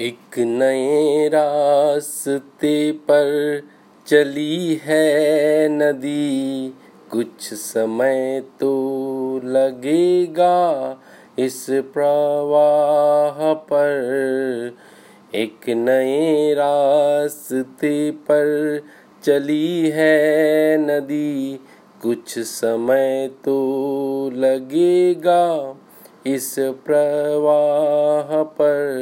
एक नए रास्ते पर चली है नदी। कुछ समय तो लगेगा इस प्रवाह पर। एक नए रास्ते पर चली है नदी। कुछ समय तो लगेगा इस प्रवाह पर।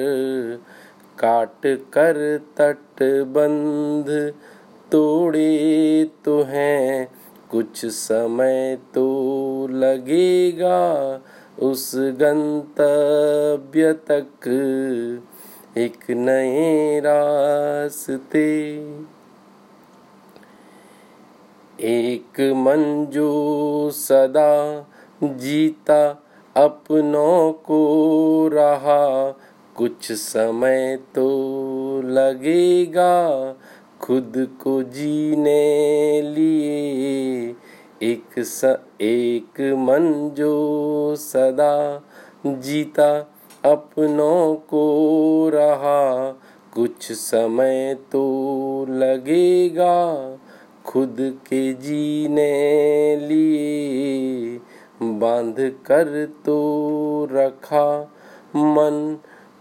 काट कर तट बंध, तोड़े तो हैं, कुछ समय तो लगेगा उस गंतव्य तक। एक नए रास्ते। एक मंजू सदा जीता, अपनों को रहा कुछ समय तो लगेगा खुद को जीने लिए। एक स, एक मन जो सदा जीता अपनों को रहा। कुछ समय तो लगेगा खुद के जीने लिए। बाँध कर तो रखा मन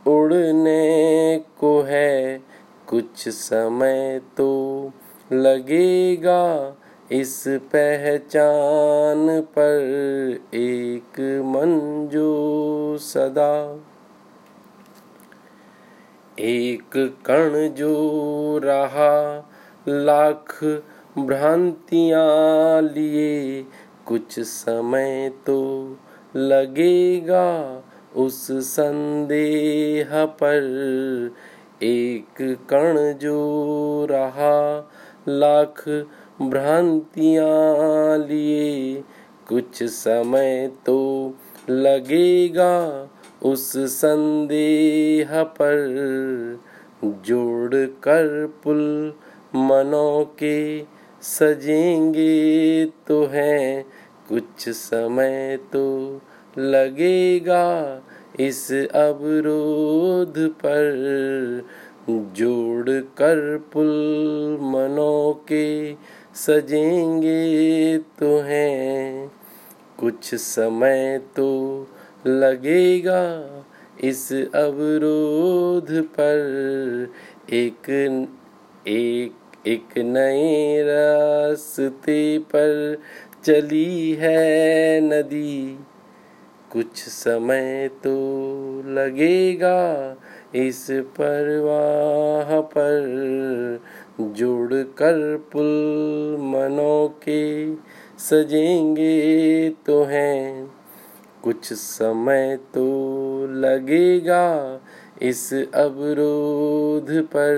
उड़ने को है। कुछ समय तो लगेगा इस पहचान पर एक मन जो सदा। एक कण जो रहा लाख भ्रांतियाँ लिए, कुछ समय तो लगेगा उस संदेह पर एक कण जो रहा, लाख भ्रांतियाँ लिए कुछ समय तो लगेगा उस संदेह पर जोड़ कर पुल मनो के सजेंगे तो हैं कुछ समय तो लगेगा इस अवरोध पर, जोड़ कर पुल मनों के सजेंगे तो हैं कुछ समय तो लगेगा इस अवरोध पर, एक एक एक नए रास्ते पर चली है नदी। कुछ समय तो लगेगा इस परवाह पर जुड़ कर पुल मनों के सजेंगे तो हैं। कुछ समय तो लगेगा इस अवरोध पर